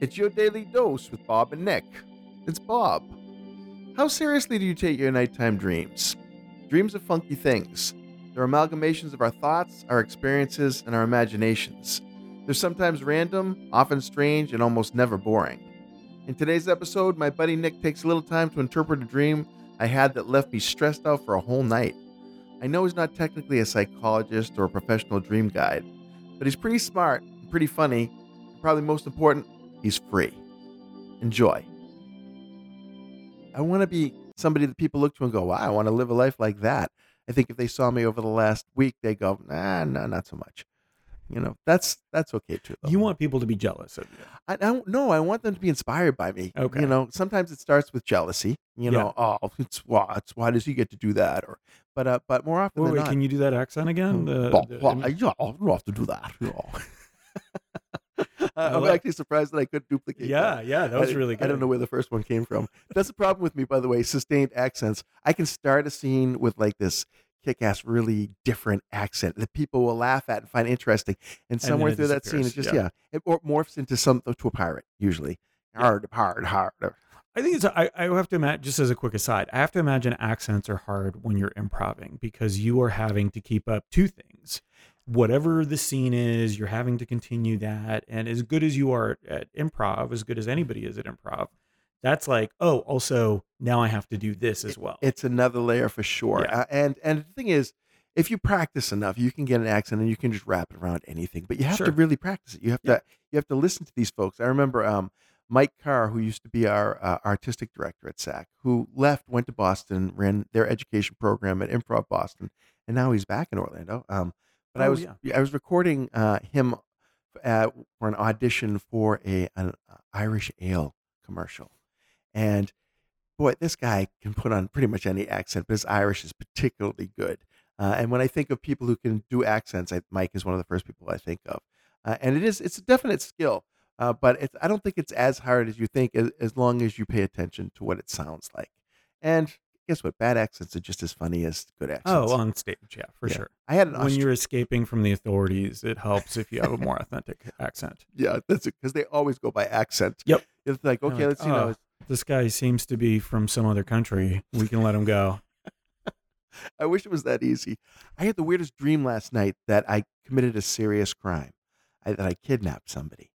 It's your daily dose with Bob and Nick. It's Bob. How seriously do you take your nighttime dreams? Dreams are funky things. They're amalgamations of our thoughts, our experiences, and our imaginations. They're sometimes random, often strange, and almost never boring. In today's episode, my buddy Nick takes a little time to interpret a dream I had that left me stressed out for a whole night. I know he's not technically a psychologist or a professional dream guide, but he's pretty smart, pretty funny, and probably most important, he's free. Enjoy. I want to be somebody that people look to and go, wow, I want to live a life like that. I think if they saw me over the last week, they go, nah, no, not so much. You know, that's that's okay too. though. You want people to be jealous of you. I don't know. I want them to be inspired by me. Okay. You know, sometimes it starts with jealousy. You know, oh, it's why, it's why does he get to do that? Or, but uh, but more often Wait, than wait, not, can you do that accent again? The- Well, the- well, I- yeah, I don't have to do that. You know. I'm actually surprised that I could duplicate. yeah, that. yeah, that was I- really good. I don't know where the first one came from. That's the problem with me, by the way. Sustained accents. I can start a scene with like this kick-ass, really different accent that people will laugh at and find interesting, and somewhere it through that scene, it just yeah, it or morphs into some to a pirate usually. Hard, hard, hard. I think it's. I, I have to imagine. Just as a quick aside, I have to imagine accents are hard when you're improvising because you are having to keep up two things. Whatever the scene is, you're having to continue that. And as good as you are at improv, as good as anybody is at improv, that's like, oh, also now I have to do this as well. It's another layer for sure. Yeah. Uh, and and the thing is, if you practice enough, you can get an accent and you can just wrap it around anything. But you have to really practice it. You have Yeah. to you have to listen to these folks. I remember um, Mike Carr, who used to be our uh, artistic director at SAK, who left, went to Boston, ran their education program at Improv Boston, and now he's back in Orlando. Um, but I Oh, was yeah. I was recording uh, him uh, for an audition for a an Irish ale commercial, and boy, this guy can put on pretty much any accent, but his Irish is particularly good. Uh, and when I think of people who can do accents, I, Mike is one of the first people I think of. Uh, and it is it's a definite skill, uh, but it's, I don't think it's as hard as you think, as, as long as you pay attention to what it sounds like. And guess what? Bad accents are just as funny as good oh, accents. oh, on stage, yeah, for Yeah. sure. I had an When you're escaping from the authorities, it helps if you have a more authentic accent. yeah, that's it because they always go by accent. Yep. It's like okay, like, let's see now. "Oh, This guy seems to be from some other country. We can let him go. I wish it was that easy. I had the weirdest dream last night that I committed a serious crime, I, that I kidnapped somebody.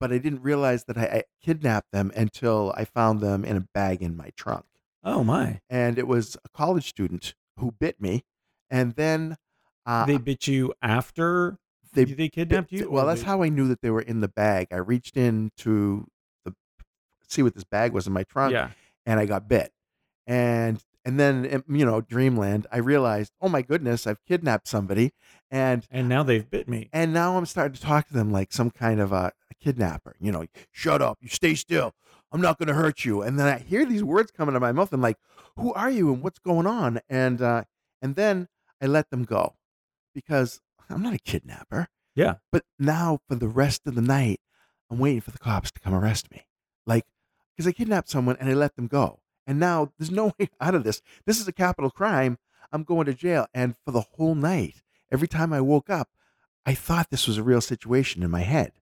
But I didn't realize that I, I kidnapped them until I found them in a bag in my trunk. Oh my! And it was a college student who bit me. And then uh, they bit you after they they, kidnapped bit- you. Well, that's they- how I knew that they were in the bag. I reached in to the, see what this bag was in my trunk Yeah. and I got bit. And and then you know, dreamland, I realized, oh my goodness, I've kidnapped somebody, and And now they've bit me. and now I'm starting to talk to them like some kind of a, a kidnapper. You know, shut up, you stay still. I'm not going to hurt you. And then I hear these words coming out of my mouth. I'm like, who are you and what's going on? And uh, and then I let them go because I'm not a kidnapper. Yeah. But now for the rest of the night, I'm waiting for the cops to come arrest me. Like, because I kidnapped someone and I let them go. And now there's no way out of this. This is a capital crime. I'm going to jail. And for the whole night, every time I woke up, I thought this was a real situation in my head.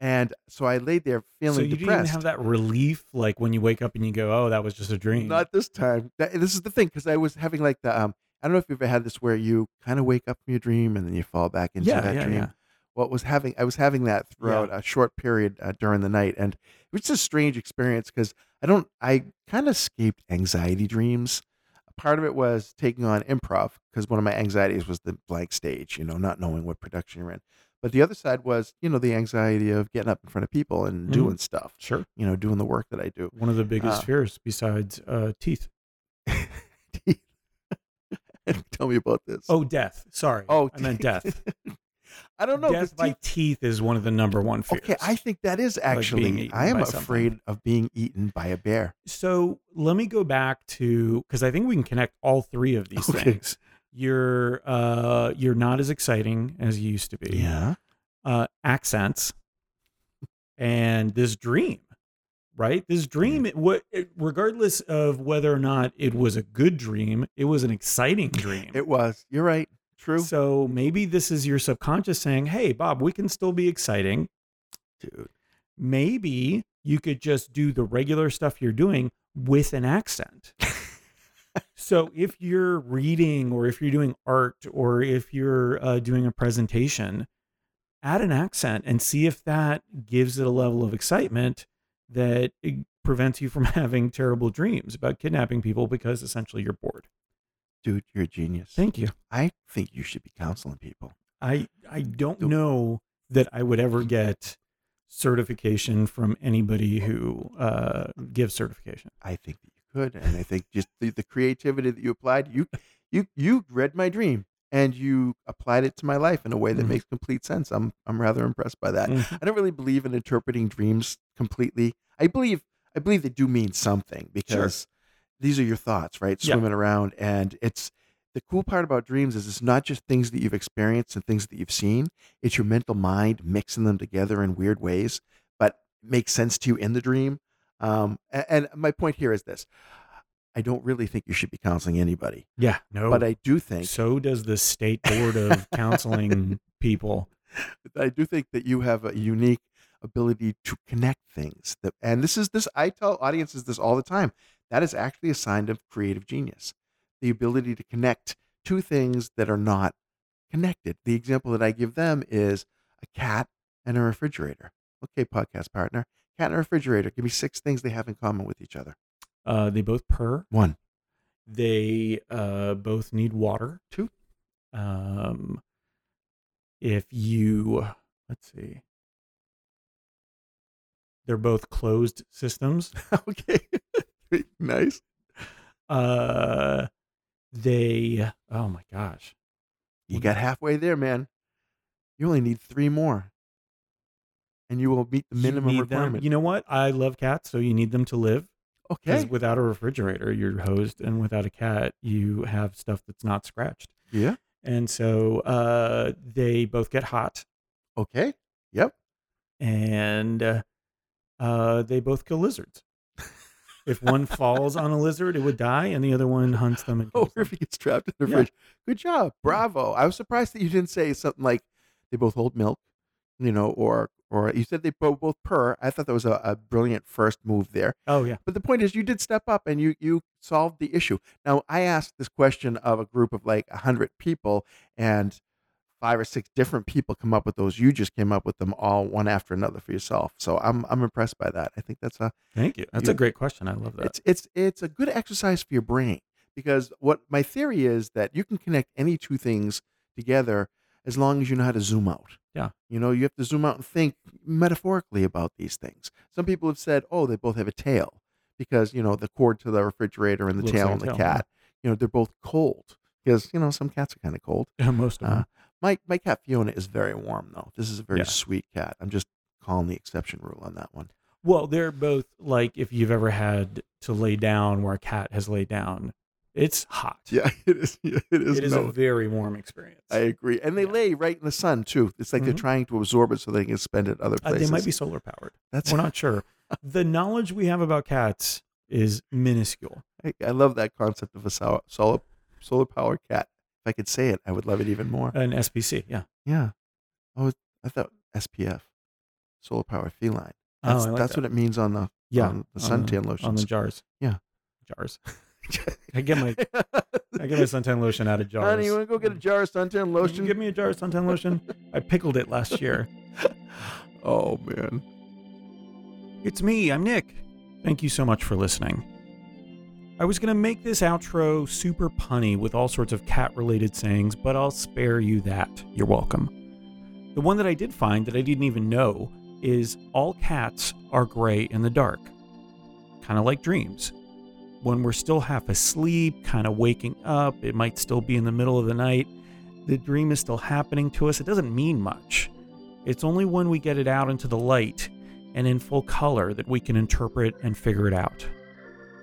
And so I laid there feeling so you depressed. didn't have that relief, like when you wake up and you go, "Oh, that was just a dream." Not this time. That- this is the thing because I was having like the um. I don't know if you've ever had this where you kind of wake up from your dream and then you fall back into yeah, that yeah, dream. yeah. Well, it was having I was having that throughout a short period uh, during the night, and it was a strange experience because I don't I kind of escaped anxiety dreams. Part of it was taking on improv because one of my anxieties was the blank stage, you know, not knowing what production you're in. But the other side was, you know, the anxiety of getting up in front of people and Mhm. doing stuff, Sure. you know, doing the work that I do. One of the biggest Uh, fears besides uh, teeth. Tell me about this. Oh, death. Sorry. Oh, I meant death. I don't know. death by teeth- teeth is one of the number one fears. okay, I think that is actually. eaten I am by something. afraid of being eaten by a bear. So let me go back to because I think we can connect all three of these Okay. things. You're uh, you're not as exciting as you used to be. Yeah. Uh, accents and this dream, right? This dream, it, what, it, regardless of whether or not it was a good dream, it was an exciting dream. It was. You're right. True. So maybe this is your subconscious saying, "Hey, Bob, we can still be exciting." Dude. maybe you could just do the regular stuff you're doing with an accent. so if you're reading or if you're doing art or if you're uh, doing a presentation, add an accent and see if that gives it a level of excitement that prevents you from having terrible dreams about kidnapping people because essentially you're bored. Dude, you're a genius. Thank you. I think you should be counseling people. I I don't know that I would ever get certification from anybody who uh, gives certification. I think that could, and I think just the, the creativity that you applied, you you you read my dream and you applied it to my life in a way that Mhm. makes complete sense. I'm I'm rather impressed by that. Mhm. I don't really believe in interpreting dreams completely. I believe I believe they do mean something because these are your thoughts, right? Yeah. Swimming around, and it's the cool part about dreams is it's not just things that you've experienced and things that you've seen. It's your mental mind mixing them together in weird ways, but makes sense to you in the dream. Um, a- and, my point here is this: I don't really think you should be counseling anybody, Yeah, no. but I do think so does the state board of counseling people. I do think that you have a unique ability to connect things. That, and this is this I tell audiences this all the time. That is actually a sign of creative genius. The ability to connect two things that are not connected. The example that I give them is a cat and a refrigerator. Okay, podcast partner. Cat and a refrigerator. Give me six things they have in common with each other. Uh, they both purr. One. They uh, both need water. Two. Um, if you let's see, they're both closed systems. okay. nice. Uh, they. Oh my gosh. You got halfway there, man. You only need three more. And you will meet the You minimum them- requirement. You know what? I love cats, so you need them to live. Because okay. without a refrigerator, you're hosed, and without a cat, you have stuff that's not scratched. Yeah. And so uh, they both get hot, Okay. Yep. and uh, uh, they both kill lizards. if one falls on a lizard, it would die, and the other one hunts them and Oh, if he gets trapped in the Yeah. fridge. Good job. Bravo. I was surprised that you didn't say something like they both hold milk, you know, or or you said they both both purr. I thought that was a, a brilliant first move there. Oh yeah, But the point is, you did step up and you you solved the issue. Now, I asked this question of a group of like a hundred people, and five or six different people come up with those. You just came up with them all one after another for yourself. So I'm I'm impressed by that. I think that's a thank you. That's You- a great question. I love that. it's it's it's a good exercise for your brain because what my theory is that you can connect any two things together as long as you know how to zoom out. Yeah. You know, you have to zoom out and think metaphorically about these things. Some people have said, "Oh, they both have a tail." Because, you know, the cord to the refrigerator and the Looks tail like on the tail, yeah. cat, you know, they're both cold. Because, you know, some cats are kind of cold. Most of them. Uh, my my cat Fiona is very warm though. This is a very Yeah. sweet cat. I'm just calling the exception rule on that one. Well, they're both like if you've ever had to lay down where a cat has laid down, it's hot. Yeah, it is. It is. It is no, a very warm experience. I agree. And they Yeah. lay right in the sun too. It's like they're Mhm. trying to absorb it so they can spend it other Uh, places. they might be solar powered. That's We're not sure. the knowledge we have about cats is minuscule. I, I love that concept of a solar solar, solar powered cat. If I could say it, I would love it even more. An SPC, yeah. Yeah. Oh, I thought SPF, solar powered feline. Oh, That's, I like that's that. what it means on the Yeah, on the on the- suntan on the jars. Yeah. jars. I get my I get my suntan lotion out of jars. Honey, you want to go get a jar of suntan lotion? Give me a jar of suntan lotion. I pickled it last year. oh man. It's me. I'm Nick. Thank you so much for listening. I was going to make this outro super punny with all sorts of cat related sayings, but I'll spare you that. You're welcome. The one that I did find that I didn't even know is all cats are gray in the dark, kind of like dreams. When we're still half asleep, kind of waking up, it might still be in the middle of the night. The dream is still happening to us. It doesn't mean much. It's only when we get it out into the light and in full color that we can interpret and figure it out.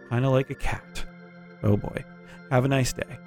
Kind of like a cat. Oh boy. Have a nice day.